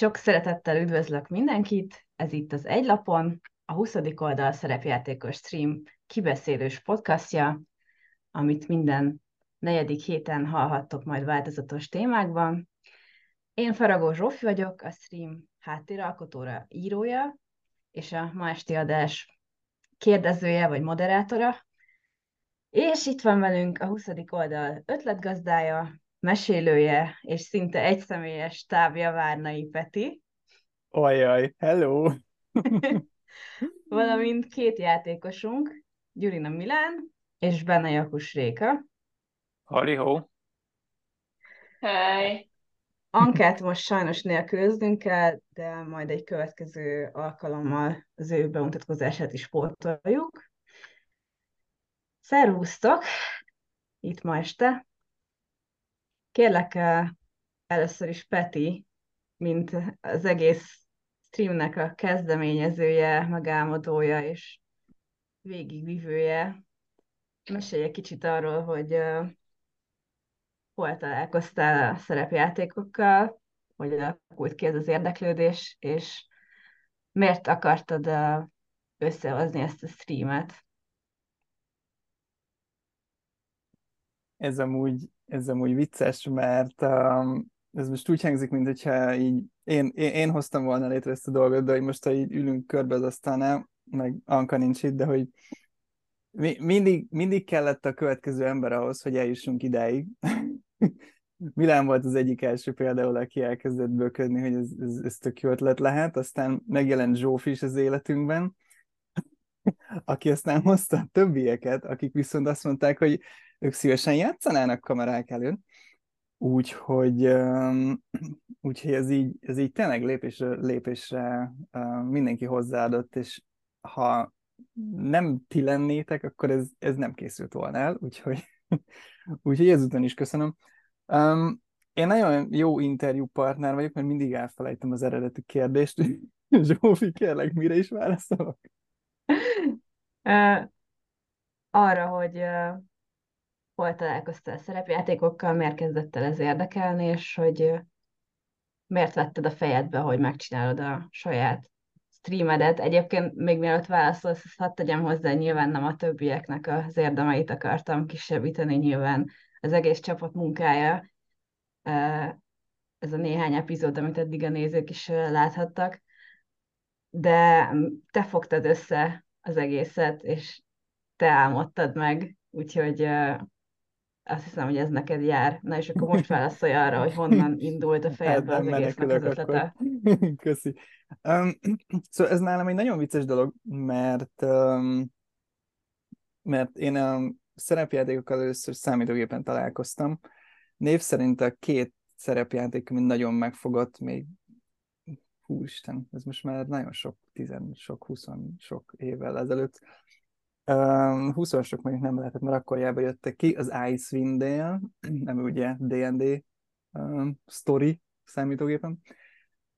Sok szeretettel üdvözlök mindenkit, ez itt az Egylapon, a 20. oldal szerepjátékos stream kibeszélős podcastja, amit minden negyedik héten hallhattok majd változatos témákban. Én Faragó Zsófi vagyok, a stream háttéralkotóra, írója, és a ma esti adás kérdezője vagy moderátora. És itt van velünk a 20. oldal ötletgazdája, mesélője és szinte egyszemélyes távja Várnai Peti. Ajaj, hello! Valamint két játékosunk, Gyurina Milán és Benne Jakus Réka. Hariho! Hi! Ankát most sajnos nélkülöznünk kell, de majd egy következő alkalommal az ő bemutatkozását is pótoljuk. Szervusztok! Itt ma este. Kérlek először is Peti, mint az egész streamnek a kezdeményezője, megálmodója és végigvívője, mesélj egy kicsit arról, hogy uh, hol találkoztál a szerepjátékokkal, hogy alakult ki ez az érdeklődés, és miért akartad uh, összehozni ezt a streamet? Ez amúgy, ez amúgy vicces, mert um, ez most úgy hangzik, mint hogyha így én, én, én hoztam volna létre ezt a dolgot, de hogy most ha így ülünk körbe az asztalnál, meg Anka nincs itt, de hogy mi, mindig, mindig kellett a következő ember ahhoz, hogy eljussunk idáig. Milán volt az egyik első például, aki elkezdett böködni, hogy ez, ez, ez tök jó ötlet lehet, aztán megjelent Zsófi is az életünkben, aki aztán hozta a többieket, akik viszont azt mondták, hogy ők szívesen játszanának kamerák előtt. Úgyhogy, úgyhogy ez, így, ez így tényleg lépésre, lépésre mindenki hozzáadott, és ha nem ti lennétek, akkor ez, ez nem készült volna el, úgyhogy, úgyhogy ezután is köszönöm. Um, én nagyon jó interjú partner vagyok, mert mindig elfelejtem az eredeti kérdést. Zsófi, kérlek, mire is válaszolok? Uh, arra, hogy uh, hol találkoztál szerepjátékokkal, miért kezdett el ez érdekelni, és hogy miért vetted a fejedbe, hogy megcsinálod a saját streamedet. Egyébként még mielőtt válaszolsz, azt hadd tegyem hozzá, nyilván nem a többieknek az érdemeit akartam kisebbíteni, nyilván az egész csapat munkája, ez a néhány epizód, amit eddig a nézők is láthattak, de te fogtad össze az egészet, és te álmodtad meg, úgyhogy azt hiszem, hogy ez neked jár. Na és akkor most válaszolj arra, hogy honnan indult a fejedbe az egésznek az ötlete. Köszi. Um, szóval ez nálam egy nagyon vicces dolog, mert um, mert én a szerepjátékokkal először számítógépen találkoztam. Név szerint a két szerepjáték, ami nagyon megfogott még hú Isten, ez most már nagyon sok, tizen, sok, huszon, sok évvel ezelőtt. Um, 20-asok még nem lehetett, mert akkor jöttek ki, az Icewind Dale, nem ugye D&D um, story számítógépen.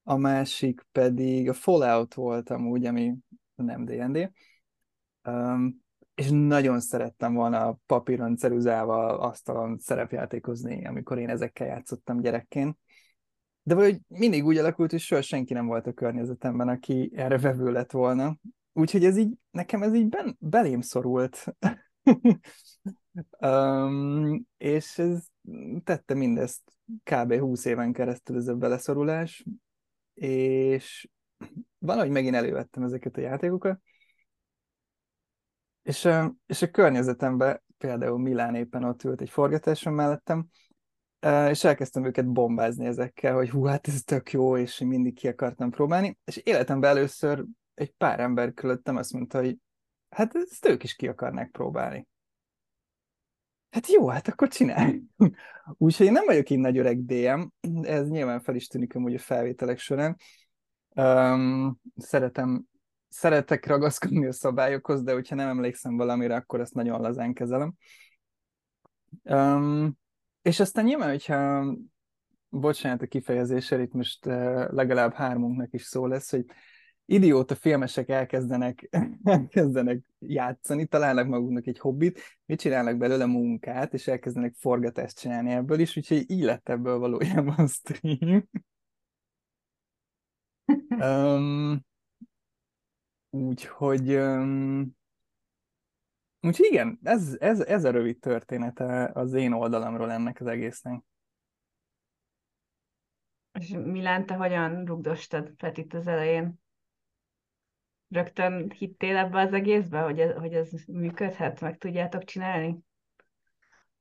A másik pedig a Fallout volt amúgy, ami nem D&D. Um, és nagyon szerettem volna papíron, ceruzával, asztalon szerepjátékozni, amikor én ezekkel játszottam gyerekként. De vagy mindig úgy alakult, hogy soha senki nem volt a környezetemben, aki erre vevő lett volna. Úgyhogy ez így, nekem ez így ben, belém szorult. um, és ez tette mindezt kb. 20 éven keresztül ez a beleszorulás, és valahogy megint elővettem ezeket a játékokat, és, és a környezetemben, például Milán éppen ott ült egy forgatáson mellettem, és elkezdtem őket bombázni ezekkel, hogy hú, hát ez tök jó, és mindig ki akartam próbálni, és életemben először egy pár ember körülöttem azt mondta, hogy hát ezt ők is ki akarnák próbálni. Hát jó, hát akkor csinálj. Úgyhogy én nem vagyok így nagy öreg DM, ez nyilván fel is tűnik amúgy a felvételek során. Um, szeretem, szeretek ragaszkodni a szabályokhoz, de hogyha nem emlékszem valamire, akkor ezt nagyon lazán kezelem. Um, és aztán nyilván, hogyha bocsánat a kifejezésre, itt most legalább hármunknak is szó lesz, hogy idióta filmesek elkezdenek, elkezdenek játszani, találnak maguknak egy hobbit, mit csinálnak belőle munkát, és elkezdenek forgatást csinálni ebből is, úgyhogy így lett ebből valójában stream. um, úgyhogy um, úgyhogy igen, ez, ez, ez a rövid története az én oldalamról ennek az egésznek. És Milán, te hogyan rugdostad Petit az elején? Rögtön hittél ebbe az egészbe, hogy ez, hogy ez működhet, meg tudjátok csinálni?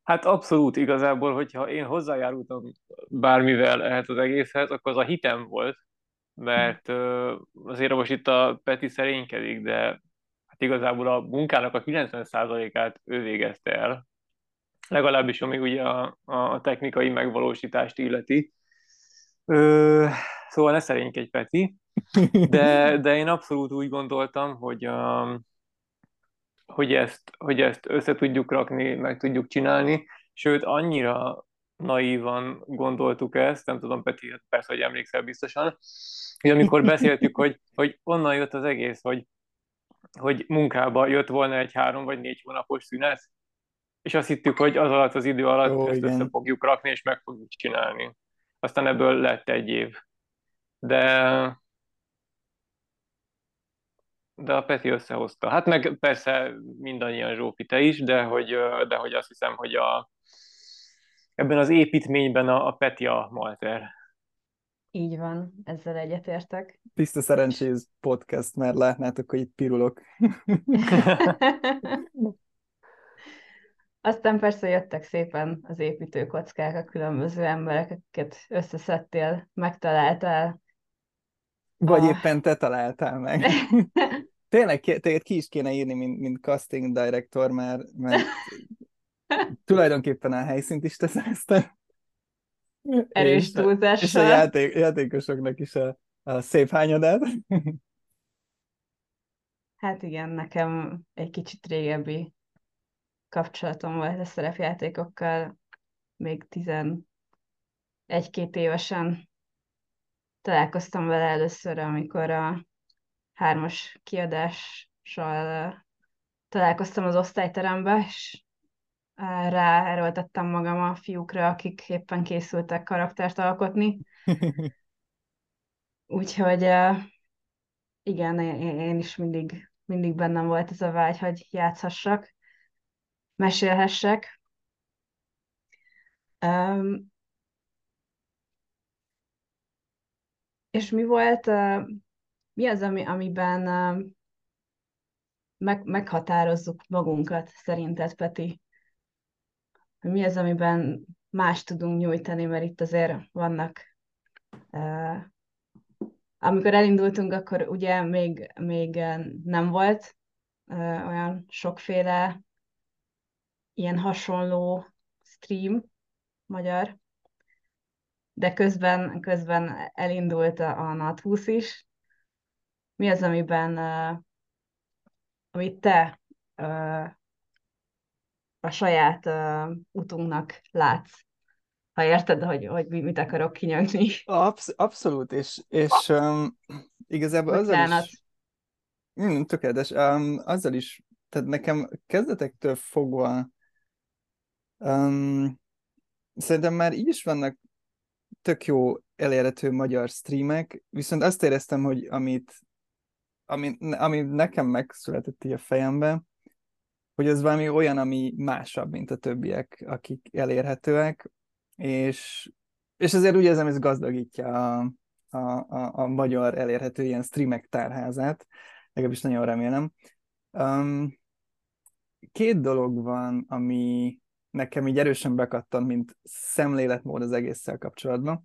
Hát abszolút igazából, hogyha én hozzájárultam bármivel ehhez az egészhez, akkor az a hitem volt, mert azért most itt a Peti szerénykedik, de hát igazából a munkának a 90%-át ő végezte el, legalábbis ami ugye a, a technikai megvalósítást illeti. Szóval ne szerénykedj, Peti, de, de én abszolút úgy gondoltam, hogy, um, hogy, ezt, hogy ezt össze tudjuk rakni, meg tudjuk csinálni, sőt annyira naívan gondoltuk ezt, nem tudom, Peti, persze, hogy emlékszel biztosan, hogy amikor beszéltük, hogy, hogy onnan jött az egész, hogy, hogy munkába jött volna egy három vagy négy hónapos szünet, és azt hittük, hogy az alatt az idő alatt Ó, ezt igen. össze fogjuk rakni, és meg fogjuk csinálni. Aztán ebből lett egy év. De de a Peti összehozta. Hát meg persze mindannyian Zsófi te is, de hogy, de hogy azt hiszem, hogy a, ebben az építményben a, a Peti a Malter. Így van, ezzel egyetértek. Tiszta szerencséz podcast, mert látnátok, hogy itt pirulok. Aztán persze jöttek szépen az építőkockák, a különböző emberek, akiket összeszedtél, megtaláltál. Vagy a... éppen te találtál meg. Tényleg, téged ki is kéne írni, mint, mint casting director, mert, mert tulajdonképpen a helyszínt is te szerezted. Erős túlzással. És a játék, játékosoknak is a, a szép hányadát. Hát igen, nekem egy kicsit régebbi kapcsolatom volt a szerepjátékokkal, még tizen egy-két évesen találkoztam vele először, amikor a hármas kiadással találkoztam az osztályterembe, és ráerőltettem magam a fiúkra, akik éppen készültek karaktert alkotni. Úgyhogy igen, én is mindig, mindig bennem volt ez a vágy, hogy játszhassak, mesélhessek. Um, és mi volt, uh, mi az, ami, amiben meg, meghatározzuk magunkat, szerinted, Peti? Mi az, amiben más tudunk nyújtani, mert itt azért vannak amikor elindultunk, akkor ugye még, még nem volt olyan sokféle ilyen hasonló stream magyar, de közben, közben elindult a, a NAT20 is. Mi az, amiben, uh, amit te uh, a saját uh, utunknak látsz? Ha érted, hogy, hogy mit akarok kinyögni. Absz- abszolút, és, és um, igazából Bocsánat. azzal is... Mm, tökéletes. Um, azzal is, tehát nekem kezdetektől fogva um, szerintem már így is vannak tök jó elérhető magyar streamek, viszont azt éreztem, hogy amit, ami, ami nekem megszületett így a fejembe, hogy az valami olyan, ami másabb, mint a többiek, akik elérhetőek, és, és azért úgy érzem, ez gazdagítja a, a, a, a magyar elérhető ilyen streamek tárházát, legalábbis nagyon remélem. Um, két dolog van, ami, nekem így erősen bekattan, mint szemléletmód az egésszel kapcsolatban.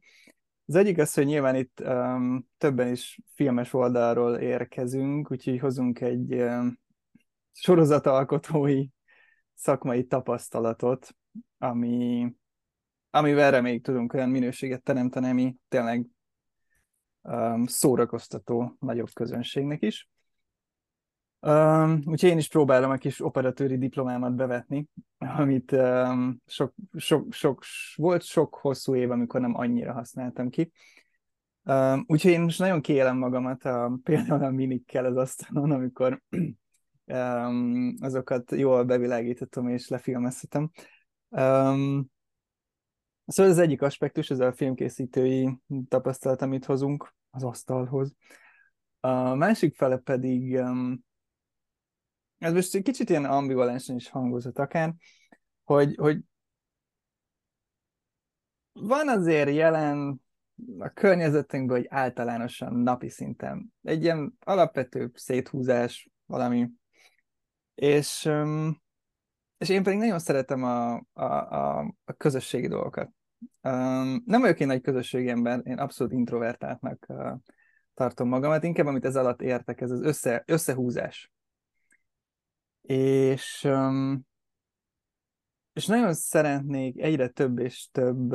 Az egyik az, hogy nyilván itt um, többen is filmes oldalról érkezünk, úgyhogy hozunk egy um, sorozatalkotói szakmai tapasztalatot, ami, amivel reméljük tudunk olyan minőséget teremteni, ami tényleg um, szórakoztató nagyobb közönségnek is. Um, úgyhogy én is próbálom a kis operatőri diplomámat bevetni, amit um, sok, sok, sok, volt sok hosszú év, amikor nem annyira használtam ki. Um, úgyhogy én most nagyon kiélem magamat a, például a minikkel az asztalon, amikor um, azokat jól bevilágítottam és lefilmezhetem. Um, Szóval ez egyik aspektus, ez a filmkészítői tapasztalat, amit hozunk az asztalhoz. A másik fele pedig, ez most kicsit ilyen ambivalensen is hangozott akár, hogy, hogy van azért jelen a környezetünkben, hogy általánosan napi szinten egy ilyen alapvető széthúzás valami, és, és én pedig nagyon szeretem a, a, a, a közösségi dolgokat. Nem vagyok én nagy közösségi ember, én abszolút introvertáltnak tartom magamat, inkább amit ez alatt értek, ez az össze, összehúzás. És, és nagyon szeretnék egyre több és több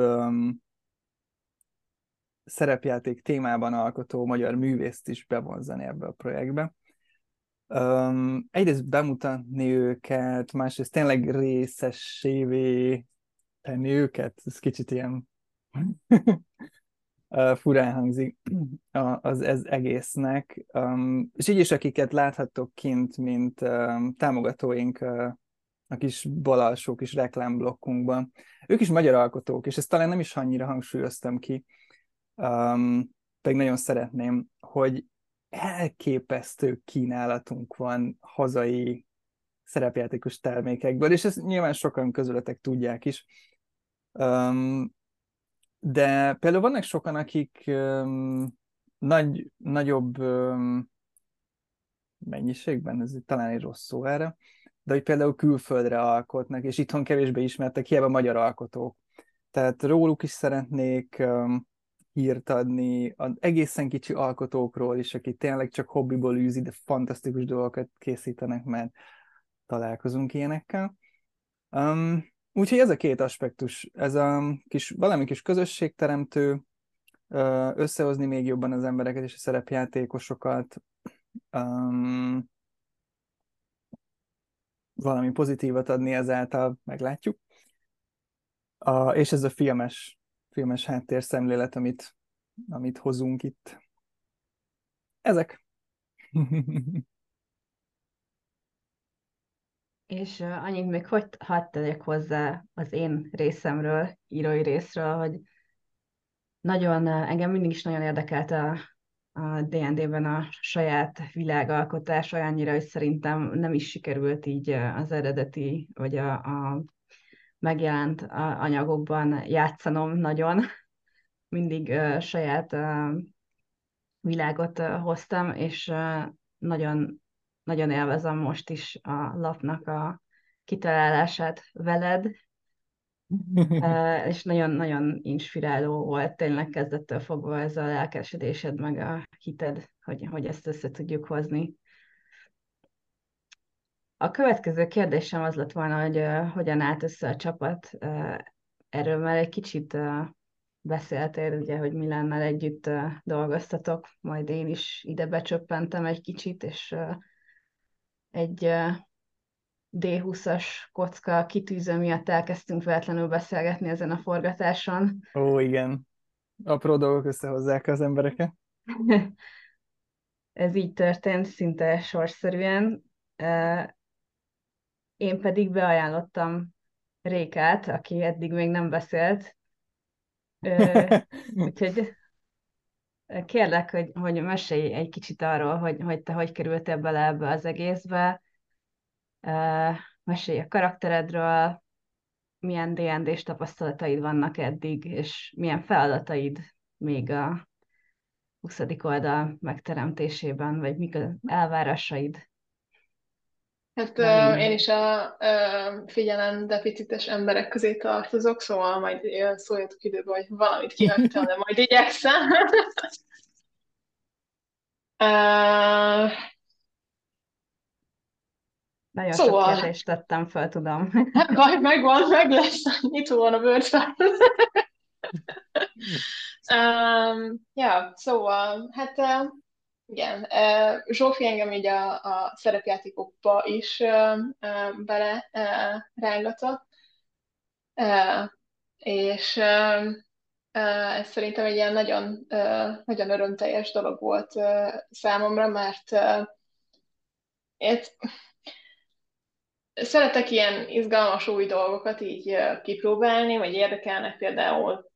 szerepjáték témában alkotó magyar művészt is bevonzani ebbe a projektbe. Um, egyrészt bemutatni őket, másrészt tényleg részessévé tenni őket, ez kicsit ilyen furán hangzik az ez egésznek. És így is, akiket láthattok kint, mint támogatóink uh, a kis balalsó kis reklámblokkunkban, ők is magyar alkotók, és ezt talán nem is annyira hangsúlyoztam ki, um, pedig nagyon szeretném, hogy elképesztő kínálatunk van hazai szerepjátékos termékekből, és ezt nyilván sokan közületek tudják is. De például vannak sokan, akik um, nagy, nagyobb um, mennyiségben, ez talán egy rossz szó erre, de hogy például külföldre alkotnak, és itthon kevésbé ismertek, hiába magyar alkotók. Tehát róluk is szeretnék um, hírt adni, az egészen kicsi alkotókról is, akik tényleg csak hobbiból űzi, de fantasztikus dolgokat készítenek, mert találkozunk ilyenekkel. Um, úgyhogy ez a két aspektus, ez a kis, valami kis közösségteremtő, összehozni még jobban az embereket és a szerepjátékosokat, um, valami pozitívat adni ezáltal, meglátjuk. A, és ez a filmes filmes háttérszemlélet, amit, amit hozunk itt. Ezek. És annyit még hogy hadd tegyek hozzá az én részemről, írói részről, hogy nagyon, engem mindig is nagyon érdekelt a, a D&D-ben a saját világalkotás, olyannyira, hogy szerintem nem is sikerült így az eredeti, vagy a, a megjelent anyagokban játszanom nagyon. Mindig uh, saját uh, világot uh, hoztam, és nagyon, nagyon élvezem most is a lapnak a kitalálását veled, és nagyon-nagyon inspiráló volt tényleg kezdettől fogva ez a lelkesedésed, meg a hited, hogy, hogy ezt össze tudjuk hozni. A következő kérdésem az lett volna, hogy uh, hogyan állt össze a csapat. Uh, erről már egy kicsit uh, beszéltél, ugye, hogy Milánnal együtt uh, dolgoztatok, majd én is ide becsöppentem egy kicsit, és uh, egy uh, D20-as kocka kitűző miatt elkezdtünk véletlenül beszélgetni ezen a forgatáson. Ó, igen. Apró dolgok összehozzák az embereket. Ez így történt, szinte sorszerűen. Én pedig beajánlottam Rékát, aki eddig még nem beszélt. úgyhogy kérlek, hogy, hogy mesélj egy kicsit arról, hogy, hogy te hogy kerültél bele ebbe az egészbe. mesélj a karakteredről, milyen D&D-s tapasztalataid vannak eddig, és milyen feladataid még a 20. oldal megteremtésében, vagy mik az elvárásaid? Hát uh, én is a figyelem deficites emberek közé tartozok, szóval majd szóljatok időben, hogy valamit kihagytam, de majd igyekszem. Nagyon szóval... sok kérdést tettem fel, tudom. Majd megvan, meg lesz, nyitó van a bőrfel. um, ja, szóval, hát uh, igen, Zsófi engem így a, a szerepjátékokba is bele rángatott, és ez szerintem egy ilyen nagyon, nagyon örömteljes dolog volt számomra, mert szeretek ilyen izgalmas új dolgokat így kipróbálni, vagy érdekelnek például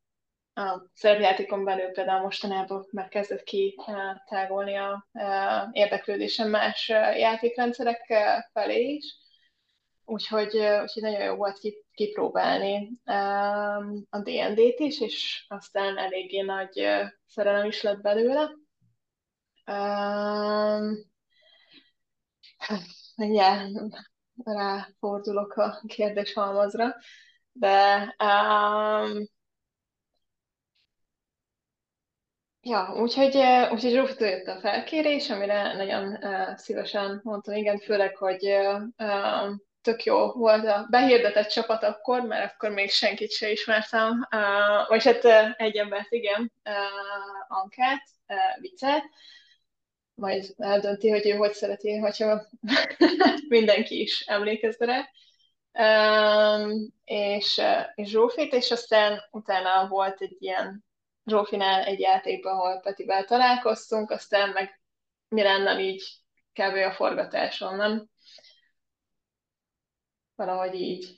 a szerepjátékon belül például mostanában már kezdett ki tágolni a érdeklődésem más játékrendszerek felé is. Úgyhogy, úgyhogy nagyon jó volt kipróbálni a D&D-t is, és aztán eléggé nagy szerelem is lett belőle. Mindjárt ráfordulok a kérdéshalmazra, de um, Ja, úgyhogy, úgyhogy Zsófitól jött a felkérés, amire nagyon szívesen mondtam igen, főleg, hogy tök jó volt a behirdetett csapat akkor, mert akkor még senkit se ismertem, vagy hát egy embert, igen, Ankát, Vicet, majd eldönti, hogy ő hogy szereti, hogyha mindenki is emlékezne rá. Um, és, és Zsófit, és aztán utána volt egy ilyen Zsófinál egy játékban, ahol Petivel találkoztunk, aztán meg Miranda így kb. a forgatáson, nem? Valahogy így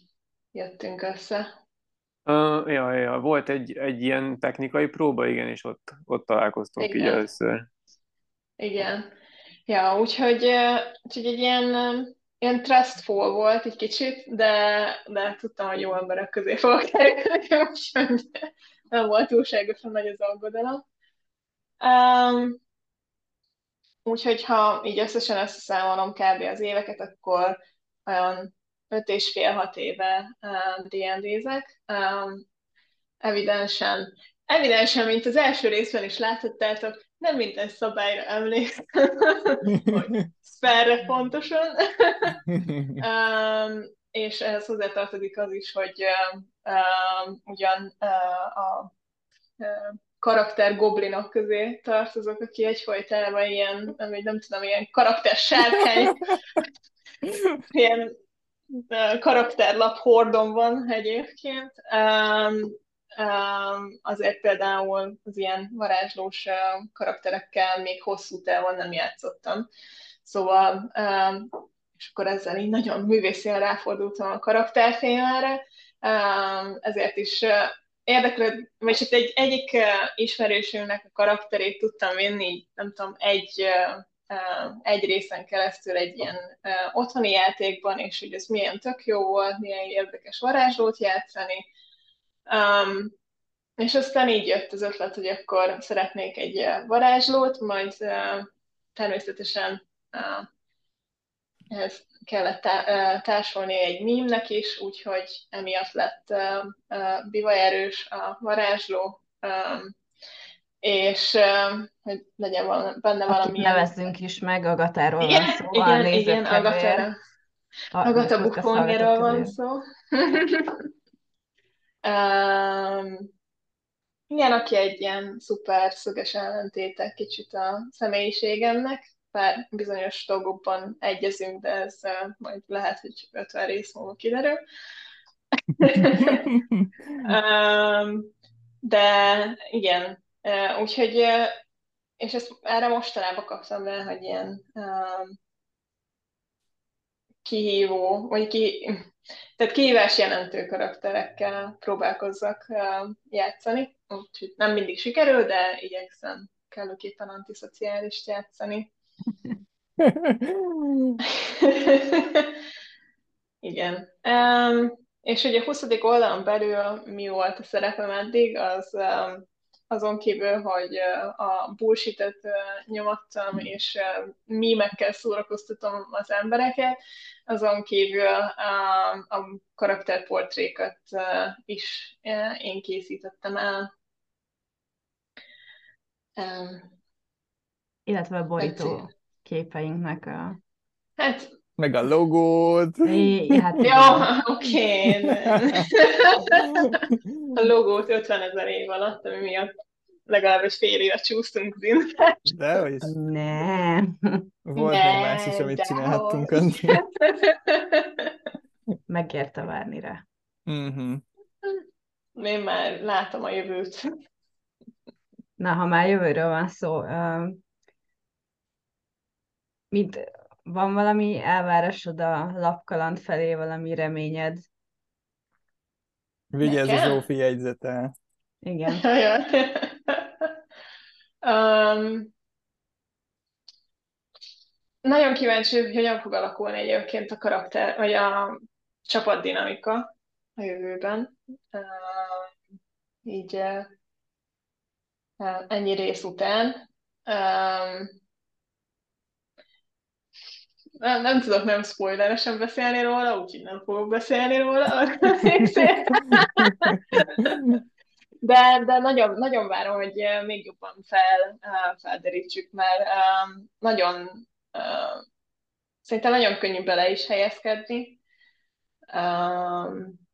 jöttünk össze. Uh, ja, ja, volt egy, egy ilyen technikai próba, igen, és ott, ott találkoztunk igen. így először. Igen. Ja, úgyhogy, úgyhogy egy ilyen, ilyen trustful volt egy kicsit, de, de tudtam, hogy jó emberek közé fogok kerülni, úgyhogy nem volt túlságosan nagy az aggodalom. Um, úgyhogy ha így összesen összeszámolom kb. az éveket, akkor olyan öt és fél-hat éve uh, D&D-zek. Um, evidensen, evidensen, mint az első részben is láthattátok, nem minden szabályra emlékszem, hogy szferre pontosan. um, és ehhez hozzátartozik az is, hogy uh, ugyan uh, a uh, karakter goblinok közé tartozok, aki egyfajtában ilyen, nem, nem tudom, ilyen karakter sárkány, ilyen uh, karakterlap hordom van egyébként. Um, um, azért például az ilyen varázslós uh, karakterekkel még hosszú távon nem játszottam. Szóval um, és akkor ezzel így nagyon művészien ráfordultam a karakterfélre, ezért is érdeklő, vagy csak egy, egyik ismerősünknek a karakterét tudtam vinni, nem tudom, egy, egy részen keresztül egy ilyen otthoni játékban, és hogy ez milyen tök jó volt, milyen érdekes varázslót játszani. Um, és aztán így jött az ötlet, hogy akkor szeretnék egy varázslót, majd természetesen ehhez kellett társulni egy mímnek is, úgyhogy emiatt lett bivaj erős a varázsló, és hogy legyen benne valami. Nevezzünk is meg, Agatáról igen, van szó. Igen, igen, Agatára. Agata Bukongerről van szó. um, igen, aki egy ilyen szuper szöges ellentéte kicsit a személyiségemnek, bár bizonyos dolgokban egyezünk, de ez uh, majd lehet, hogy 50 rész múlva kiderül. um, de igen, uh, úgyhogy, uh, és ezt erre mostanában kaptam rá, hogy ilyen um, kihívó, vagy ki, tehát kihívás jelentő karakterekkel próbálkozzak uh, játszani, úgyhogy nem mindig sikerül, de igyekszem kellőképpen antiszociális játszani. Igen. Um, és ugye a 20. oldalon belül mi volt a szerepem eddig, az um, azon kívül, hogy uh, a bullshit-et uh, nyomattam, és uh, mímekkel szórakoztatom az embereket, azon kívül uh, a karakterportrékat is én készítettem el. Um, Illetve a borító képeinknek a... Hát... Meg a logót. É, hát Jó, oké. a logót 50 ezer év alatt, ami miatt legalább fél éve csúsztunk zintát. De, hogy Nem. Volt ne, még más is, amit csinálhattunk. Megérte várni rá. Uh-huh. Én már látom a jövőt. Na, ha már jövőről van szó, mint van valami elvárásod a lapkaland felé, valami reményed? Vigyázz a? Zsófi jegyzete. Igen. Um, nagyon kíváncsi, hogy hogyan fog alakulni egyébként a karakter, vagy a csapatdinamika a jövőben. Uh, így uh, ennyi rész után. Um, nem, nem tudok nem spoileresen beszélni róla, úgyhogy nem fogok beszélni róla. De, de nagyon, nagyon várom, hogy még jobban fel, felderítsük, mert nagyon, uh, szerintem nagyon könnyű bele is helyezkedni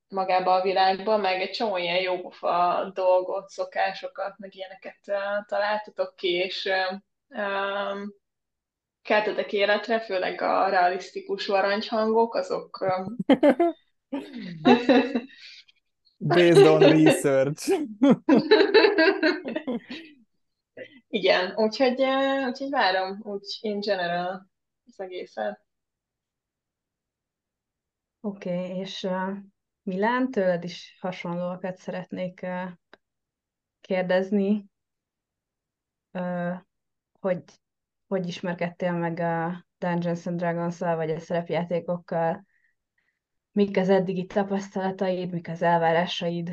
magába a világba, meg egy csomó ilyen jópofa dolgot, szokásokat, meg ilyeneket találtatok ki, és keltetek életre, főleg a realisztikus varangyhangok, azok Based on research. Igen, úgyhogy, úgyhogy várom, úgy in general az egészet. Oké, okay, és uh, Milán, tőled is hasonlóakat szeretnék uh, kérdezni, uh, hogy hogy ismerkedtél meg a Dungeons and dragons vagy a szerepjátékokkal, mik az eddigi tapasztalataid, mik az elvárásaid,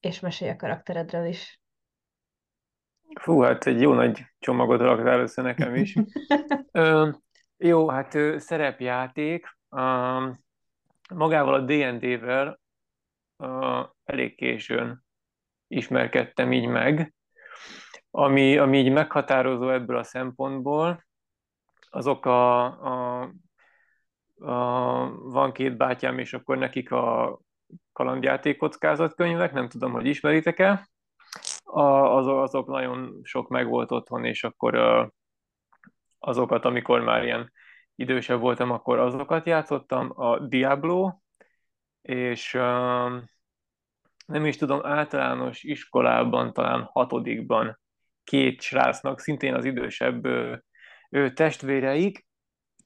és mesélj a karakteredről is. Fú, hát egy jó nagy csomagot raktál össze nekem is. Ö, jó, hát ö, szerepjáték. Ö, magával a D&D-vel elég későn ismerkedtem így meg. Ami, ami így meghatározó ebből a szempontból, azok a, a, a van két bátyám, és akkor nekik a kalandjáték kockázatkönyvek, nem tudom, hogy ismeritek-e, a, az, azok nagyon sok meg volt otthon, és akkor azokat, amikor már ilyen idősebb voltam, akkor azokat játszottam, a Diablo, és nem is tudom, általános iskolában, talán hatodikban két srácnak, szintén az idősebb ő, testvéreik,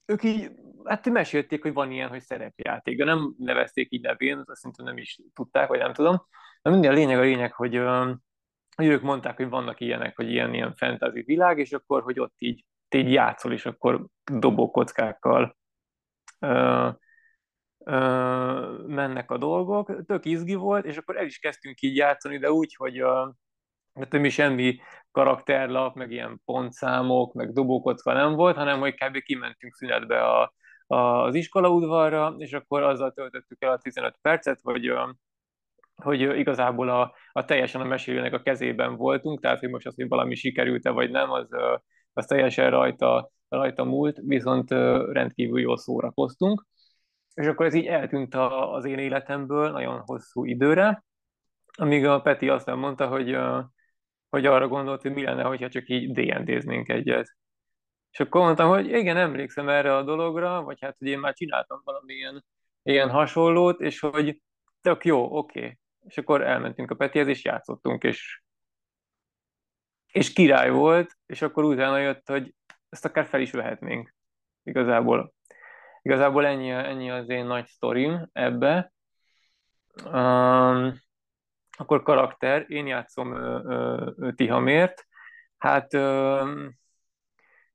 ők így, hát mesélték, hogy van ilyen, hogy szerepjáték, de nem nevezték így nevén, azt szerintem nem is tudták, vagy nem tudom. De minden a lényeg a lényeg, hogy, hogy ők mondták, hogy vannak ilyenek, hogy ilyen-ilyen fantasy világ, és akkor, hogy ott így, így játszol, és akkor dobókockákkal ö, ö, mennek a dolgok. Tök izgi volt, és akkor el is kezdtünk így játszani, de úgy, hogy mert mi semmi karakterlap, meg ilyen pontszámok, meg dobókocka nem volt, hanem hogy kb. kimentünk szünetbe a, a, az iskolaudvarra, és akkor azzal töltöttük el a 15 percet, hogy, hogy igazából a, a teljesen a mesélőnek a kezében voltunk, tehát hogy most az, hogy valami sikerült-e vagy nem, az, az teljesen rajta, rajta múlt, viszont rendkívül jól szórakoztunk. És akkor ez így eltűnt az én életemből nagyon hosszú időre, amíg a Peti azt nem mondta, hogy, hogy arra gondolt, hogy mi lenne, hogyha csak így D&D-znénk egyet. És akkor mondtam, hogy igen, emlékszem erre a dologra, vagy hát, hogy én már csináltam valami ilyen, ilyen hasonlót, és hogy tök jó, oké. Okay. És akkor elmentünk a Petihez, és játszottunk, és, és király volt, és akkor utána jött, hogy ezt akár fel is vehetnénk. Igazából. Igazából ennyi, ennyi az én nagy sztorim ebbe. Um, akkor karakter, én játszom ö, ö, Tihamért. Hát ö,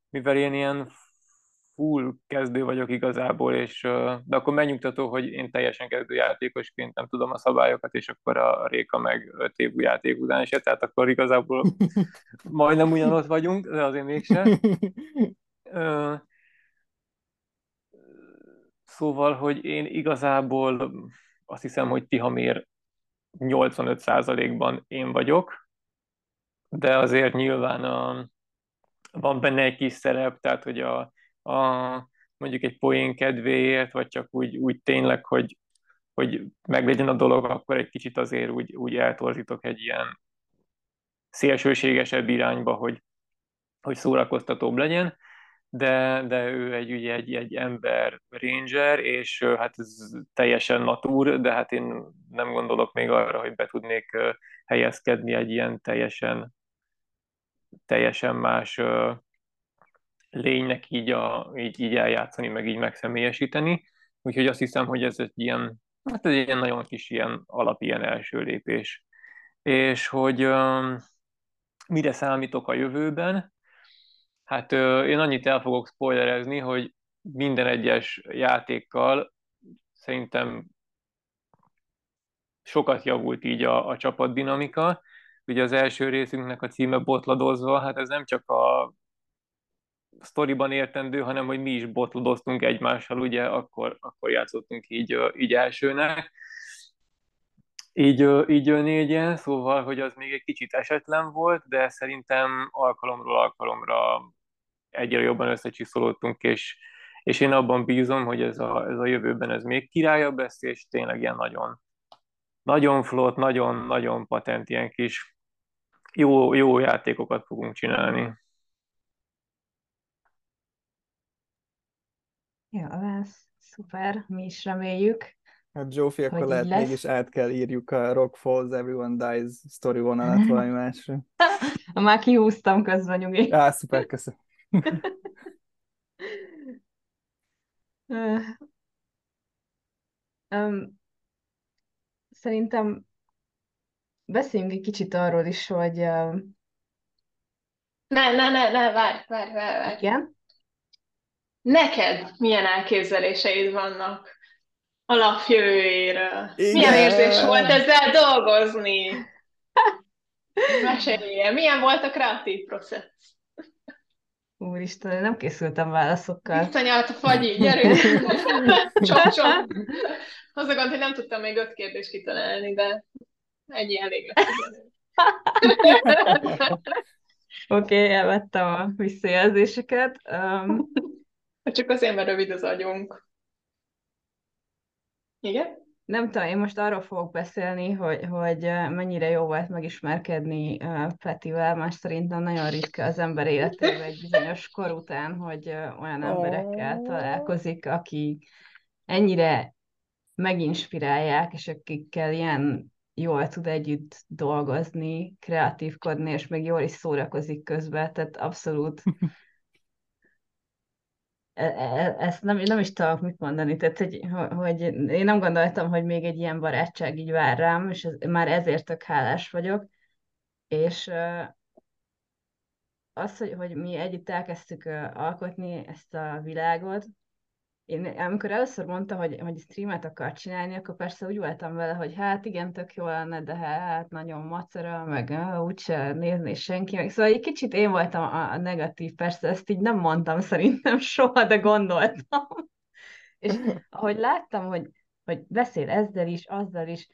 mivel én ilyen full kezdő vagyok igazából, és de akkor megnyugtató, hogy én teljesen kezdő játékosként nem tudom a szabályokat, és akkor a Réka meg öt évű játék után se, tehát akkor igazából majdnem ugyanott vagyunk, de azért mégse. Szóval, hogy én igazából azt hiszem, hogy Tihamér 85%-ban én vagyok, de azért nyilván a, van benne egy kis szerep, tehát hogy a, a mondjuk egy poén kedvéért, vagy csak úgy, úgy tényleg, hogy, hogy meglegyen a dolog, akkor egy kicsit azért úgy, úgy eltorzítok egy ilyen szélsőségesebb irányba, hogy, hogy szórakoztatóbb legyen. De, de ő egy, ugye egy, egy ember ranger, és hát ez teljesen natúr, de hát én nem gondolok még arra, hogy be tudnék helyezkedni egy ilyen teljesen, teljesen más lénynek így, a, így, így eljátszani, meg így megszemélyesíteni. Úgyhogy azt hiszem, hogy ez egy ilyen, hát ez egy ilyen nagyon kis ilyen alap, ilyen első lépés. És hogy um, mire számítok a jövőben? Hát én annyit el fogok spoilerezni, hogy minden egyes játékkal szerintem sokat javult így a, a csapatdinamika. Ugye az első részünknek a címe botladozva, hát ez nem csak a sztoriban értendő, hanem hogy mi is botlodoztunk egymással, ugye akkor, akkor játszottunk így, így elsőnek. Így, így négyen, szóval, hogy az még egy kicsit esetlen volt, de szerintem alkalomról alkalomra egyre jobban összecsiszolódtunk, és, és én abban bízom, hogy ez a, ez a jövőben ez még királyabb lesz, és tényleg ilyen nagyon, nagyon flott, nagyon-nagyon patent ilyen kis jó, jó játékokat fogunk csinálni. Ja, ez szuper, mi is reméljük. Hát Zsófi, akkor lehet lesz. mégis át kell írjuk a Rock Falls, Everyone Dies story vonalat valami másra. Már kihúztam közben, nyugi. Á, szuper, köszönöm. um, szerintem beszéljünk egy kicsit arról is, hogy... Uh... Ne, ne, ne, ne, várj, várj, várj, várj. Igen? Neked milyen elképzeléseid vannak a lapjövőjéről? Milyen érzés volt ezzel dolgozni? Mesélj, milyen volt a kreatív processz? Úristen, nem készültem válaszokkal. Visszanyalt a fagyi, gyerünk! csop, csop! Az a gond, hogy nem tudtam még öt kérdést kitalálni, de egy elég lesz. Oké, okay, elvettem a visszajelzéseket. Um, csak azért, mert rövid az agyunk. Igen? Nem tudom, én most arról fogok beszélni, hogy, hogy mennyire jó volt megismerkedni Petivel, más szerintem nagyon ritka az ember életében egy bizonyos kor után, hogy olyan emberekkel találkozik, akik ennyire meginspirálják, és akikkel ilyen jól tud együtt dolgozni, kreatívkodni, és még jól is szórakozik közben, tehát abszolút. E, e, ezt nem, nem is tudok mit mondani, tehát hogy, hogy én nem gondoltam, hogy még egy ilyen barátság így vár rám, és ez, már ezért tök hálás vagyok, és az, hogy, hogy mi együtt elkezdtük alkotni ezt a világot, én amikor először mondta, hogy, hogy streamet akar csinálni, akkor persze úgy voltam vele, hogy hát igen, tök jó lenne, de hát nagyon macera, meg úgyse nézni senki, meg szóval egy kicsit én voltam a negatív, persze ezt így nem mondtam szerintem soha, de gondoltam. És ahogy láttam, hogy, hogy beszél ezzel is, azzal is,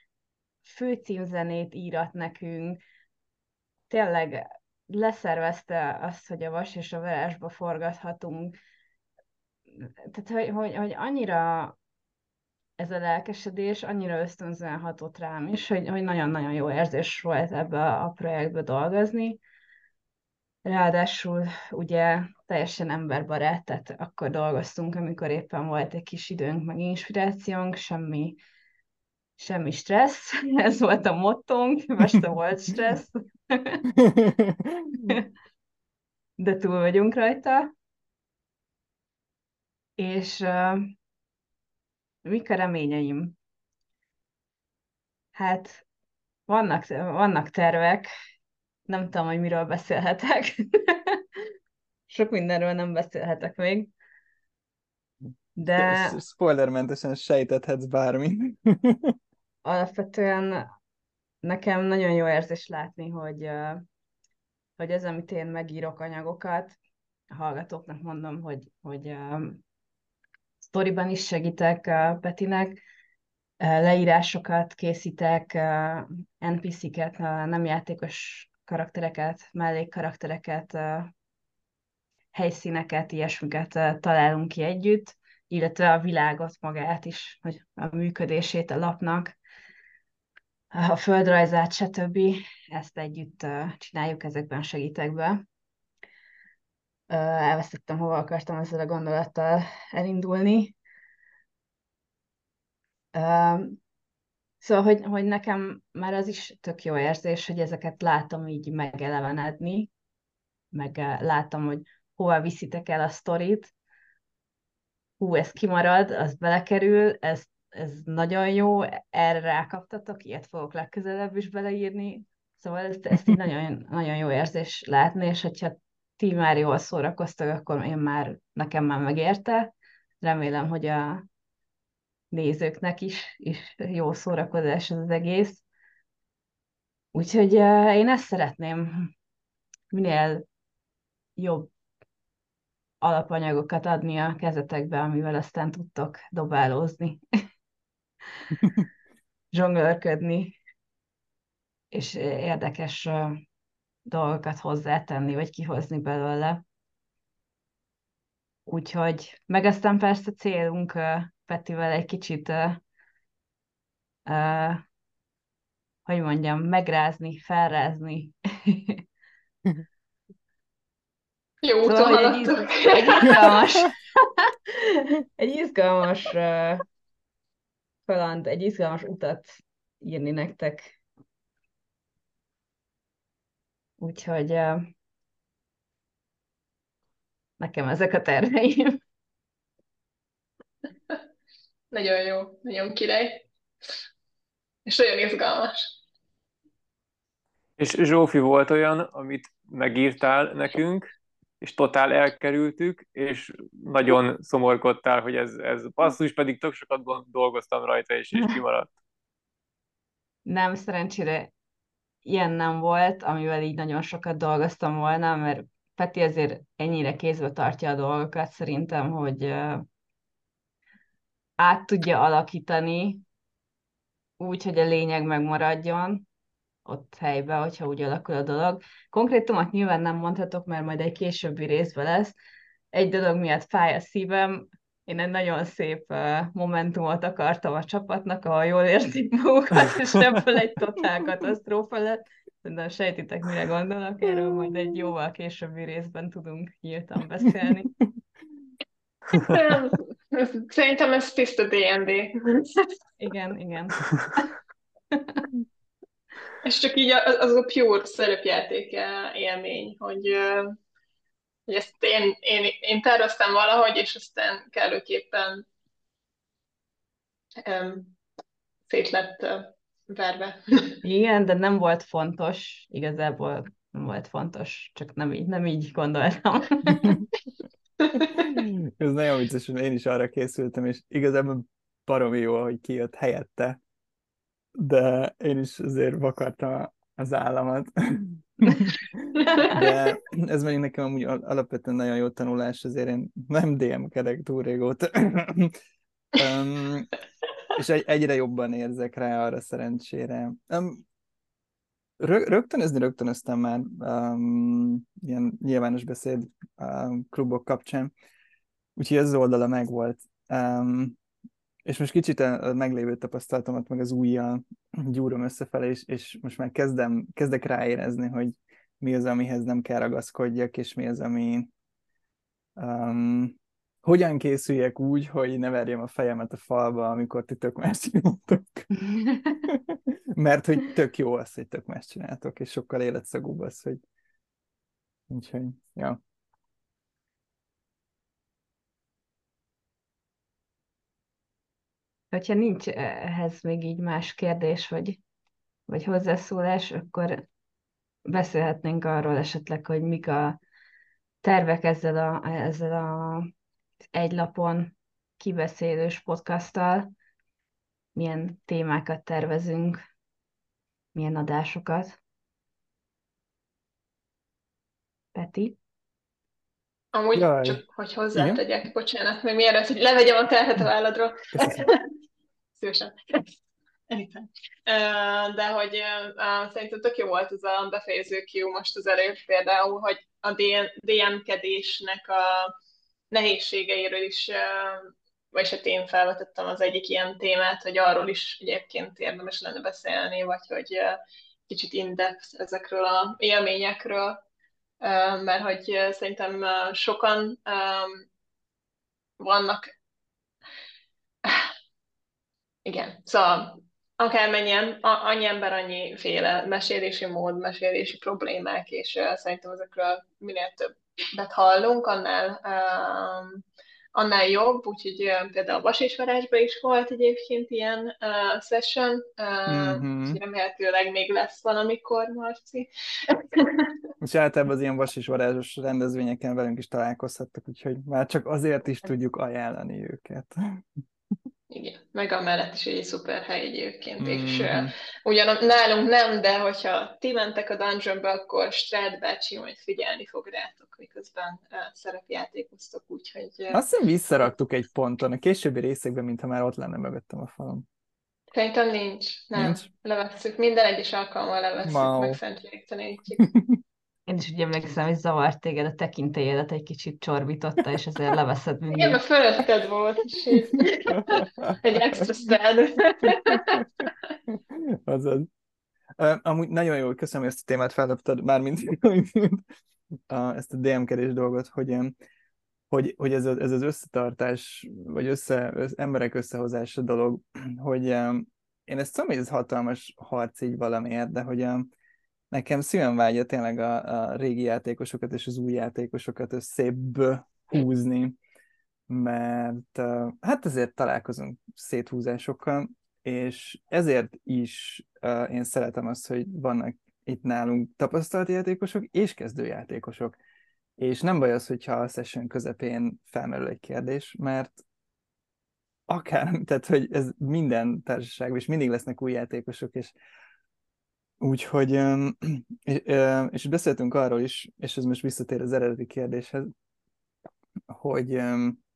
főcímzenét írat nekünk, tényleg leszervezte azt, hogy a Vas és a Verásba forgathatunk, tehát, hogy, hogy, hogy annyira ez a lelkesedés annyira ösztönzően hatott rám is, hogy, hogy nagyon-nagyon jó érzés volt ebbe a projektbe dolgozni. Ráadásul ugye teljesen emberbarát, tehát akkor dolgoztunk, amikor éppen volt egy kis időnk, meg inspirációnk, semmi, semmi stressz, ez volt a mottónk, most volt stressz. De túl vagyunk rajta. És uh, mik a reményeim? Hát vannak, vannak tervek, nem tudom, hogy miről beszélhetek. Sok mindenről nem beszélhetek még. De... Spoilermentesen sejtethetsz bármi. alapvetően nekem nagyon jó érzés látni, hogy, hogy ez, amit én megírok anyagokat, a hallgatóknak mondom, hogy, hogy sztoriban is segítek Petinek, leírásokat készítek, NPC-ket, nem játékos karaktereket, mellékkaraktereket, helyszíneket, ilyesmiket találunk ki együtt, illetve a világot magát is, hogy a működését a lapnak, a földrajzát, stb. Ezt együtt csináljuk, ezekben segítek be elvesztettem, hova akartam ezzel a gondolattal elindulni. Szóval, hogy, hogy nekem már az is tök jó érzés, hogy ezeket látom így megelevenedni, meg látom, hogy hova viszitek el a sztorit. Hú, ez kimarad, az belekerül, ez, ez nagyon jó, erre rákaptatok, ilyet fogok legközelebb is beleírni. Szóval ezt, ezt így nagyon, nagyon jó érzés látni, és hogyha ti már jól szórakoztak, akkor én már, nekem már megérte. Remélem, hogy a nézőknek is, is jó szórakozás az egész. Úgyhogy uh, én ezt szeretném minél jobb alapanyagokat adni a kezetekbe, amivel aztán tudtok dobálózni, zsonglőrködni, és érdekes uh, dolgokat hozzátenni, vagy kihozni belőle. Úgyhogy, meg aztán persze célunk Petivel egy kicsit uh, hogy mondjam, megrázni, felrázni. Jó szóval, hogy egy, izg- egy izgalmas, egy izgalmas uh, kaland, egy izgalmas utat írni nektek. Úgyhogy nekem ezek a terveim. Nagyon jó, nagyon király. És nagyon izgalmas. És Zsófi volt olyan, amit megírtál nekünk, és totál elkerültük, és nagyon szomorkodtál, hogy ez, ez basszus, pedig tök sokat dolgoztam rajta, és, és kimaradt. Nem, szerencsére ilyen nem volt, amivel így nagyon sokat dolgoztam volna, mert Peti azért ennyire kézbe tartja a dolgokat, szerintem, hogy át tudja alakítani úgy, hogy a lényeg megmaradjon ott helyben, hogyha úgy alakul a dolog. Konkrétumot nyilván nem mondhatok, mert majd egy későbbi részben lesz. Egy dolog miatt fáj a szívem, én egy nagyon szép momentumot akartam a csapatnak, ahol jól érzik magukat, és ebből egy totál katasztrófa lett. De sejtitek, mire gondolok, erről majd egy jóval későbbi részben tudunk nyíltan beszélni. Szerintem ez tiszta D&D. Igen, igen. És csak így az, az a pure szerepjáték élmény, hogy, hogy ezt én, én, én terveztem valahogy, és aztán kellőképpen um, szét lett verve. Igen, de nem volt fontos, igazából nem volt fontos, csak nem így, nem így gondoltam. Ez nagyon vicces, hogy én is arra készültem, és igazából baromi jó, hogy kijött helyette, de én is azért vakartam az államat. De ez még nekem amúgy alapvetően nagyon jó tanulás, azért én nem DM-kedek túl régóta. um, és egy, egyre jobban érzek rá arra szerencsére. Um, rögtönözni rögtönöztem már um, ilyen nyilvános beszéd um, klubok kapcsán, úgyhogy ez az oldala megvolt. Um, és most kicsit a meglévő tapasztalatomat, meg az újjal gyúrom összefele, és, és most már kezdem, kezdek ráérezni, hogy mi az, amihez nem kell ragaszkodjak, és mi az, ami um, hogyan készüljek úgy, hogy ne verjem a fejemet a falba, amikor ti tök más csináltok. Mert hogy tök jó az, hogy tök más csináltok, és sokkal életszagúbb az, hogy úgyhogy, ja. Hogyha nincs ehhez még így más kérdés, vagy, vagy hozzászólás, akkor beszélhetnénk arról esetleg, hogy mik a tervek ezzel a, ezzel a egy lapon kibeszélős podcasttal, milyen témákat tervezünk, milyen adásokat. Peti? Amúgy, Jaj. csak hogy hozzátegyek, Igen? bocsánat, még mielőtt, hogy levegyem a terhet a válladról. Szívesen. De hogy szerintem tök jó volt ez a befejező kiú most az előbb például, hogy a DM-kedésnek a nehézségeiről is, vagy hát én felvetettem az egyik ilyen témát, hogy arról is egyébként érdemes lenne beszélni, vagy hogy kicsit in ezekről a élményekről, mert hogy szerintem sokan vannak igen, szóval akármennyien, annyi ember, annyi féle mesélési mód, mesélési problémák, és szerintem ezekről minél több kevesebbet hallunk, annál um, annál jobb, úgyhogy uh, például a Vasisvarásban is volt egyébként ilyen uh, session, uh, mm-hmm. remélhetőleg még lesz valamikor, Marci. és általában az ilyen vasisvarázsos rendezvényeken velünk is találkozhattak, úgyhogy már csak azért is tudjuk ajánlani őket. Igen, meg amellett is egy szuper hely egyébként, mm-hmm. és uh, ugyan nálunk nem, de hogyha ti mentek a dungeonbe, akkor Strad bácsi majd figyelni fog rátok, miközben uh, szerepjátékoztok, úgyhogy... Uh, Azt hiszem visszaraktuk egy ponton, a későbbi részekben, mintha már ott lenne mögöttem a falon. Szerintem nincs, nem, nincs? levesszük, minden egyes alkalommal levesszük, wow. meg fentjéktenítjük. Én is úgy emlékszem, hogy zavart téged a tekintélyedet egy kicsit csorbította, és ezért leveszed mindig. Igen, a fölötted volt, és egy extra stand. Azaz. Amúgy nagyon jó, köszönöm, hogy ezt a témát feldobtad, mármint ezt a DM-kedés dolgot, hogy, hogy, hogy ez, ez az összetartás, vagy össze, össze, emberek összehozása dolog, hogy én ezt tudom, hogy ez hatalmas harc így valamiért, de hogy nekem szívem vágya tényleg a, a régi játékosokat és az új játékosokat összébb húzni, mert hát ezért találkozunk széthúzásokkal, és ezért is én szeretem azt, hogy vannak itt nálunk tapasztalt játékosok és kezdőjátékosok. És nem baj az, hogyha a session közepén felmerül egy kérdés, mert akár, tehát hogy ez minden társaságban, és mindig lesznek új játékosok, és Úgyhogy, és, beszéltünk arról is, és ez most visszatér az eredeti kérdéshez, hogy,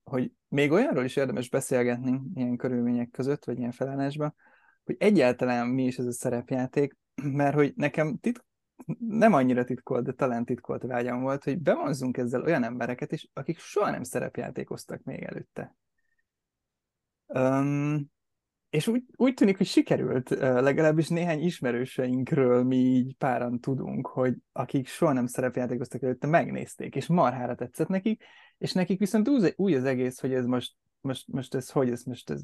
hogy még olyanról is érdemes beszélgetni ilyen körülmények között, vagy ilyen felállásban, hogy egyáltalán mi is ez a szerepjáték, mert hogy nekem tit- nem annyira titkolt, de talán titkolt vágyam volt, hogy bevonzunk ezzel olyan embereket is, akik soha nem szerepjátékoztak még előtte. És úgy, úgy tűnik, hogy sikerült, legalábbis néhány ismerőseinkről mi így páran tudunk, hogy akik soha nem szerepjátékoztak előtte, megnézték, és marhára tetszett nekik, és nekik viszont új, az egész, hogy ez most, most, most ez hogy, ez most ez,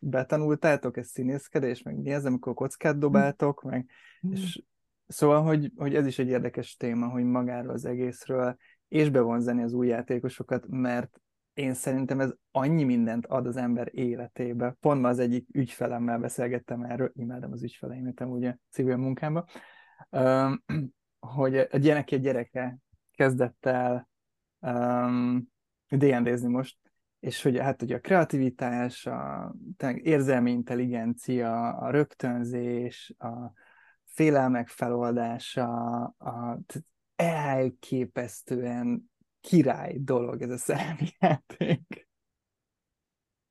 betanultátok, ez színészkedés, meg mi ez, amikor kockát dobáltok, meg, mm. és szóval, hogy, hogy ez is egy érdekes téma, hogy magáról az egészről, és bevonzani az új játékosokat, mert én szerintem ez annyi mindent ad az ember életébe. Pont ma az egyik ügyfelemmel beszélgettem erről, imádom az ügyfeleimet ugye civil munkámban, hogy a gyereke gyereke kezdett el um, D&D-zni most, és hogy hát ugye a kreativitás, a érzelmi intelligencia, a rögtönzés, a félelmek feloldása, a, elképesztően király dolog ez a szerepjáték.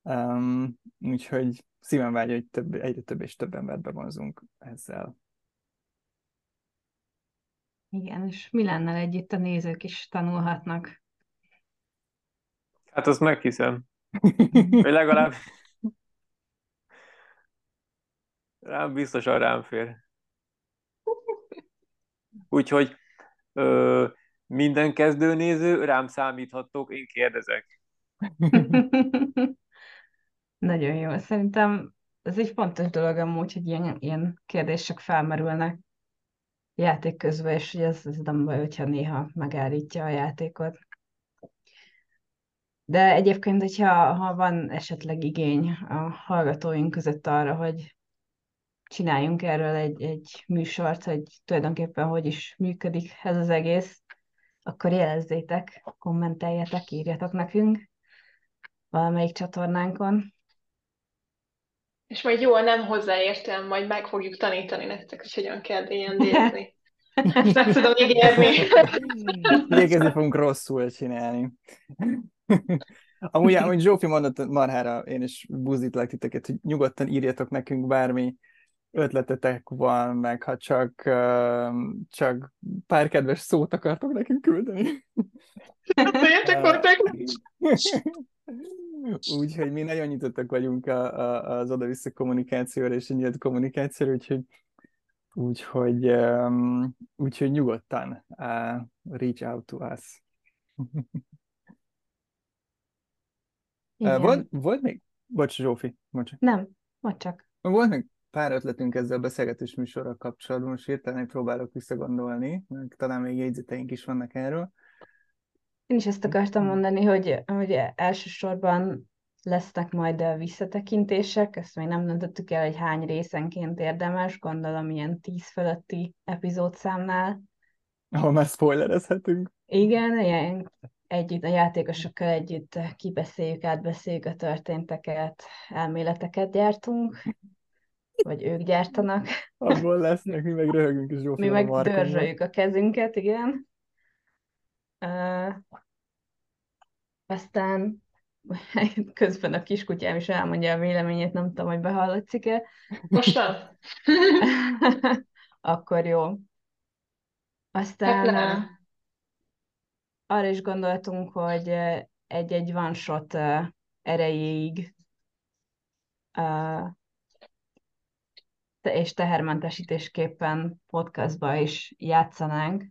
Um, úgyhogy szívem vágy, hogy több, egyre több és több embert bevonzunk ezzel. Igen, és lenne együtt a nézők is tanulhatnak. Hát azt meghiszem. Vagy legalább rám biztosan rám fér. Úgyhogy ö, minden kezdőnéző, rám számíthattok, én kérdezek. Nagyon jó. Szerintem ez egy fontos dolog amúgy, hogy ilyen, ilyen kérdések felmerülnek játék közben, és hogy ez, ez nem baj, hogyha néha megállítja a játékot. De egyébként, hogyha ha van esetleg igény a hallgatóink között arra, hogy csináljunk erről egy, egy műsort, hogy tulajdonképpen hogy is működik ez az egész, akkor jelezzétek, kommenteljetek, írjatok nekünk valamelyik csatornánkon. És majd jól nem hozzáértem, majd meg fogjuk tanítani nektek, hogy hogyan kell D&D-zni. nem tudom ígérni. Végezni fogunk rosszul csinálni. Amúgy, amúgy Zsófi mondott marhára, én is buzdítlak titeket, hogy nyugodtan írjatok nekünk bármi ötletetek van, meg ha csak, csak pár kedves szót akartok nekünk küldeni. Úgyhogy mi nagyon nyitottak vagyunk a, a, az oda-vissza kommunikációra és a nyílt kommunikációra, úgyhogy úgyhogy, um, úgyhogy nyugodtan uh, reach out to us. uh, volt, volt még? Bocs, Zsófi, bocs. Nem, vagy csak. Volt még pár ötletünk ezzel a beszélgetés műsorral kapcsolatban, most hirtelen próbálok visszagondolni, talán még jegyzeteink is vannak erről. Én is ezt akartam mondani, hogy, hogy elsősorban lesznek majd visszatekintések, ezt még nem döntöttük el, hogy hány részenként érdemes, gondolom ilyen tíz fölötti epizódszámnál. Ahol már spoilerezhetünk. Igen, ilyen együtt, a játékosokkal együtt kibeszéljük, átbeszéljük a történteket, elméleteket gyártunk, vagy ők gyártanak. Abból lesznek, mi meg röhögünk és Mi meg dörzsöljük a kezünket, igen. Uh, aztán közben a kiskutyám is elmondja a véleményét, nem tudom, hogy behallatszik-e. Most nem. Akkor jó. Aztán Hát arra is gondoltunk, hogy egy-egy one shot erejéig és tehermentesítésképpen podcastba is játszanánk.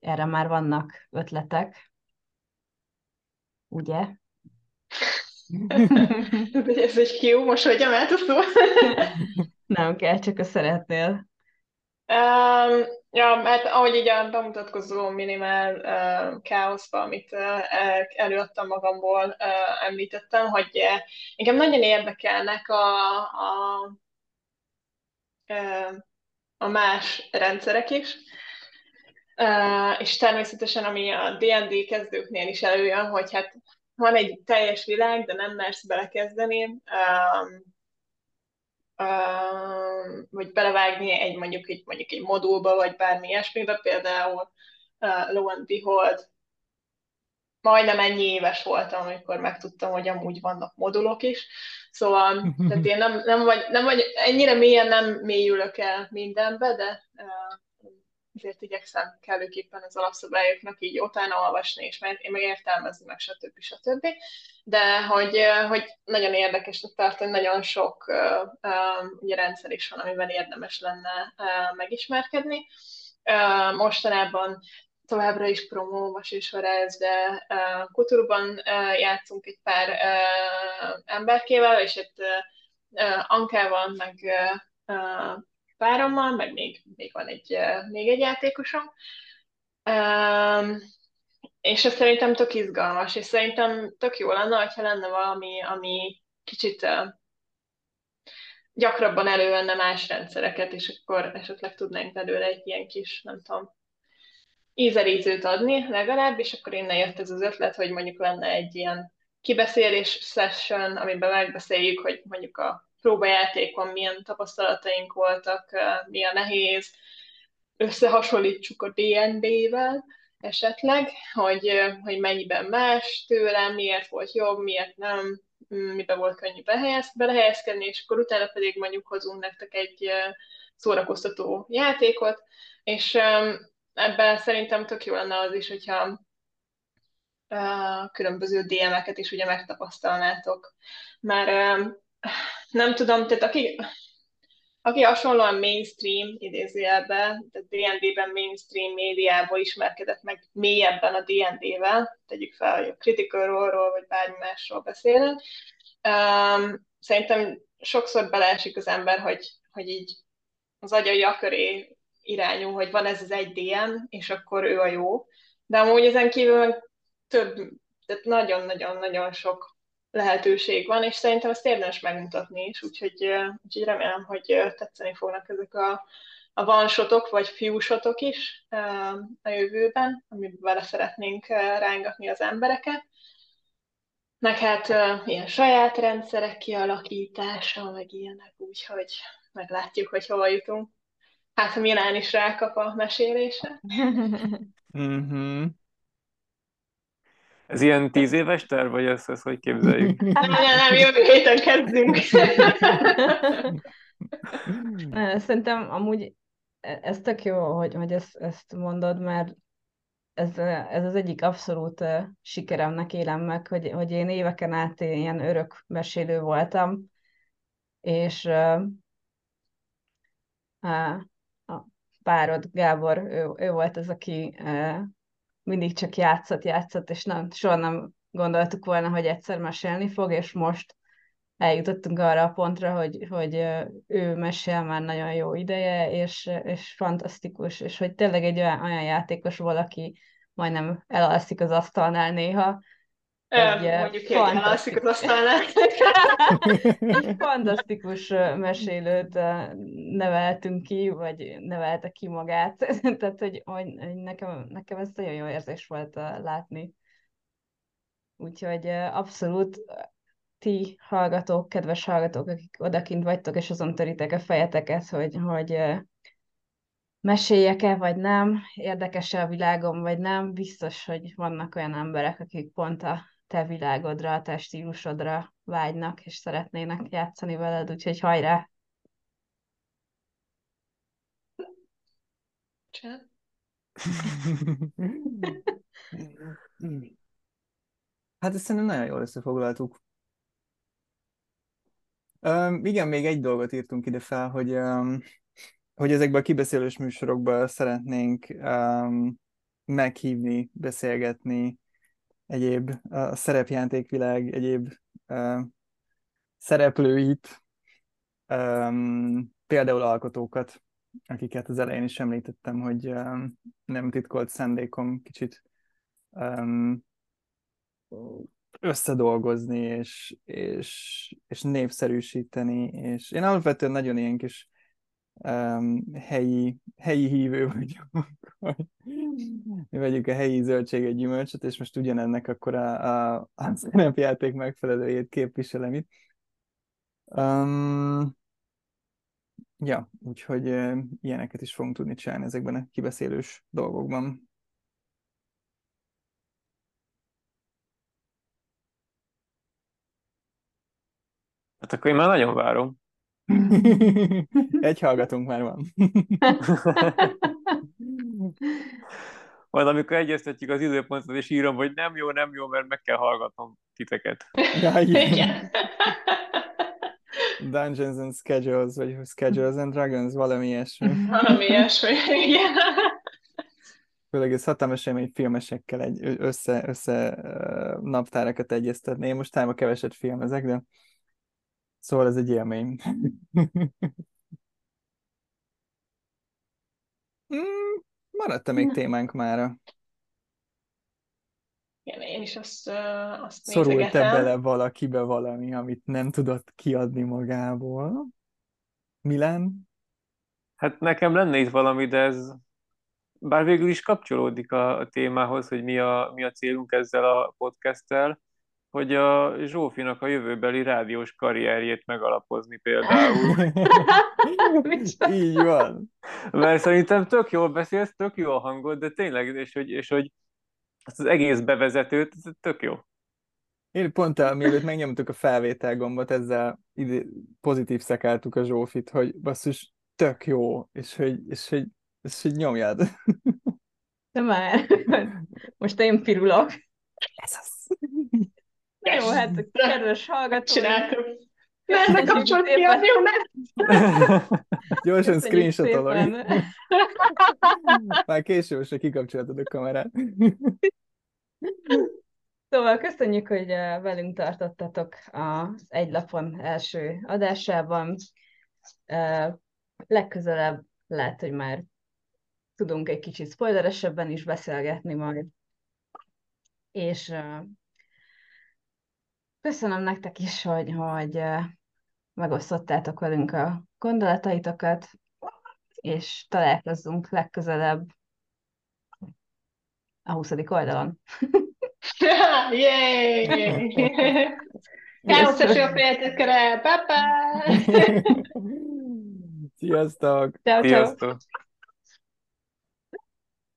Erre már vannak ötletek. Ugye? Ez egy kiú, most hogy át a szó. Nem kell, csak a szeretnél. Um, ja, mert ahogy így a bemutatkozó minimál uh, káoszba, amit uh, előadtam magamból, uh, említettem, hogy uh, engem nagyon érdekelnek a, a, a más rendszerek is, és természetesen ami a D&D kezdőknél is előjön, hogy hát van egy teljes világ, de nem mersz belekezdeni, vagy belevágni egy mondjuk egy, mondjuk egy modulba, vagy bármi ilyesmibe, például Low and Behold, majdnem ennyi éves voltam, amikor megtudtam, hogy amúgy vannak modulok is. Szóval, tehát én nem, nem, vagy, nem vagy, ennyire mélyen nem mélyülök el mindenbe, de ezért igyekszem kellőképpen az alapszabályoknak így utána olvasni, és mert én meg értelmezni, meg stb. stb. De hogy, hogy nagyon érdekesnek tartom, nagyon sok ugye rendszer is van, amivel érdemes lenne megismerkedni. Mostanában továbbra is promó, és ez, de uh, Kuturban uh, játszunk egy pár uh, emberkével, és itt uh, Ankával, meg uh, párommal, meg még, még van egy, még egy játékosom. És ez szerintem tök izgalmas, és szerintem tök jó lenne, ha lenne valami, ami kicsit uh, gyakrabban elővenne más rendszereket, és akkor esetleg tudnánk belőle egy ilyen kis, nem tudom, ízelítőt adni legalább, és akkor innen jött ez az ötlet, hogy mondjuk lenne egy ilyen kibeszélés session, amiben megbeszéljük, hogy mondjuk a próbajátékon milyen tapasztalataink voltak, mi a nehéz, összehasonlítsuk a D&D-vel esetleg, hogy, hogy mennyiben más tőlem, miért volt jobb, miért nem, miben volt könnyű behelyez, belehelyezkedni, és akkor utána pedig mondjuk hozunk nektek egy szórakoztató játékot, és ebben szerintem tök jó lenne az is, hogyha különböző DM-eket is ugye megtapasztalnátok. Mert nem tudom, tehát aki, aki hasonlóan mainstream idézőjelben, tehát D&D-ben mainstream médiából ismerkedett meg mélyebben a D&D-vel, tegyük fel, hogy a Critical Role-ról, vagy bármi másról beszélünk. Um, szerintem sokszor beleesik az ember, hogy, hogy így az agyai aköré irányú, hogy van ez az egy DM, és akkor ő a jó. De amúgy ezen kívül több, tehát nagyon-nagyon-nagyon sok lehetőség van, és szerintem ezt érdemes megmutatni is, úgyhogy, úgyhogy remélem, hogy tetszeni fognak ezek a, a vansotok, vagy fiúsotok is a jövőben, amiben vele szeretnénk rángatni az embereket. Meg hát ilyen saját rendszerek kialakítása, meg ilyenek, úgyhogy meglátjuk, hogy hova jutunk. Hát, ha Milán is rákap a mesélésre. mm-hmm. Ez ilyen tíz éves terv, vagy ezt, ezt hogy képzeljük? Nem, nem, nem, jövő héten kezdünk. Szerintem amúgy ez tök jó, hogy, hogy ezt, ezt mondod, mert ez, ez az egyik abszolút sikeremnek élem meg, hogy, hogy én éveken át ilyen örök mesélő voltam, és a párod, Gábor, ő, ő volt az, aki mindig csak játszott, játszott, és nem, soha nem gondoltuk volna, hogy egyszer mesélni fog, és most eljutottunk arra a pontra, hogy, hogy ő mesél már nagyon jó ideje, és, és fantasztikus, és hogy tényleg egy olyan, olyan játékos valaki, majdnem elalszik az asztalnál néha. Egy, Mondjuk egy az asztalnál. fantasztikus mesélőt neveltünk ki, vagy nevelte ki magát. Tehát, hogy, hogy nekem, nekem ez nagyon jó érzés volt látni. Úgyhogy abszolút ti hallgatók, kedves hallgatók, akik odakint vagytok, és azon töritek a fejeteket, hogy, hogy meséljek-e, vagy nem, érdekes-e a világom, vagy nem, biztos, hogy vannak olyan emberek, akik pont a te világodra, a te stílusodra vágynak, és szeretnének játszani veled, úgyhogy hajrá! Csend. hát ezt szerintem nagyon jól összefoglaltuk. Um, igen, még egy dolgot írtunk ide fel, hogy, um, hogy ezekben a kibeszélős műsorokban szeretnénk um, meghívni, beszélgetni egyéb a szerepjátékvilág egyéb uh, szereplőit, um, például alkotókat, akiket az elején is említettem, hogy um, nem titkolt szándékom kicsit um, összedolgozni, és, és, és népszerűsíteni, és én alapvetően nagyon ilyen kis um, helyi, helyi hívő vagyok, mi vegyük a helyi zöldséget, gyümölcsöt, és most ugyanennek akkor a, a, a szerepjáték megfelelőjét képviselem itt. Um, ja, úgyhogy uh, ilyeneket is fogunk tudni csinálni ezekben a kibeszélős dolgokban. Hát akkor én már nagyon várom. Egy hallgatunk már van. Majd amikor egyeztetjük az időpontot, és írom, hogy nem jó, nem jó, mert meg kell hallgatnom titeket. Ja, igen. Dungeons and Schedules, vagy Schedules and Dragons, valami ilyesmi. Valami ilyesmi, igen. Főleg ez hatalmas filmesekkel egy össze, össze naptárakat egyeztetni. Én most táma keveset filmezek, de Szóval ez egy élmény. mm, maradt még témánk mára? Igen, én is azt, uh, azt Szorult-e bele valakibe valami, amit nem tudott kiadni magából? Milán? Hát nekem lenne itt valami, de ez bár végül is kapcsolódik a, a témához, hogy mi a, mi a célunk ezzel a podcasttel, hogy a Zsófinak a jövőbeli rádiós karrierjét megalapozni például. Így van. Mert szerintem tök jól beszélsz, tök jó a hangod, de tényleg, és hogy, és hogy azt az egész bevezetőt, ez tök jó. Én pont el, mielőtt megnyomtuk a felvétel gombot, ezzel ide pozitív szekáltuk a Zsófit, hogy basszus, tök jó, és hogy, és hogy, és hogy nyomjad. De már, most én pirulok. Ez az. Jó, hát kedves hallgatók. Csináltuk. Mert kapcsolat ki az jó, Gyorsan screenshotolok. Már később se kikapcsoltad a kamerát. Szóval köszönjük, hogy eh, velünk tartottatok az egy lapon első adásában. Eh, legközelebb lehet, hogy már tudunk egy kicsit spoileresebben is beszélgetni majd. És eh, Köszönöm nektek is, hogy, hogy megosztottátok velünk a gondolataitokat, és találkozzunk legközelebb a 20. oldalon. Yay! Köszönöm a péntekre! Bye-bye! Sziasztok! Sziasztok!